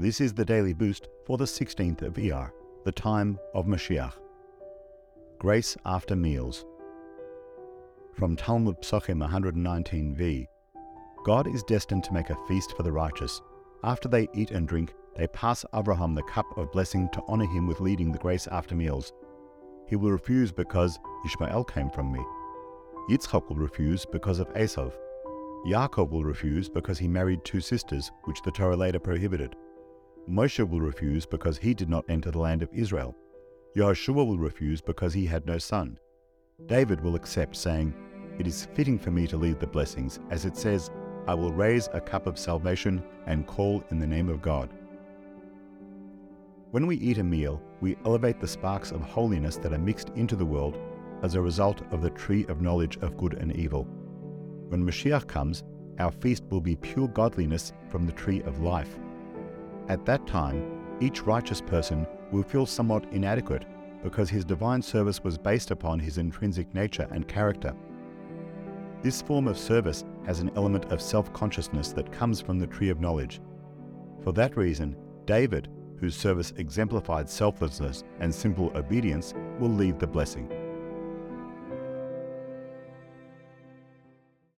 This is the daily boost for the 16th of Iyar, the time of Mashiach. Grace after meals. From Talmud Psachim 119v God is destined to make a feast for the righteous. After they eat and drink, they pass Abraham the cup of blessing to honor him with leading the grace after meals. He will refuse because Ishmael came from me. Yitzchak will refuse because of Esav. Yaakov will refuse because he married two sisters, which the Torah later prohibited. Moshe will refuse because he did not enter the land of Israel. Yehoshua will refuse because he had no son. David will accept, saying, It is fitting for me to lead the blessings, as it says, I will raise a cup of salvation and call in the name of God. When we eat a meal, we elevate the sparks of holiness that are mixed into the world as a result of the tree of knowledge of good and evil. When Mashiach comes, our feast will be pure godliness from the tree of life. At that time, each righteous person will feel somewhat inadequate because his divine service was based upon his intrinsic nature and character. This form of service has an element of self consciousness that comes from the tree of knowledge. For that reason, David, whose service exemplified selflessness and simple obedience, will lead the blessing.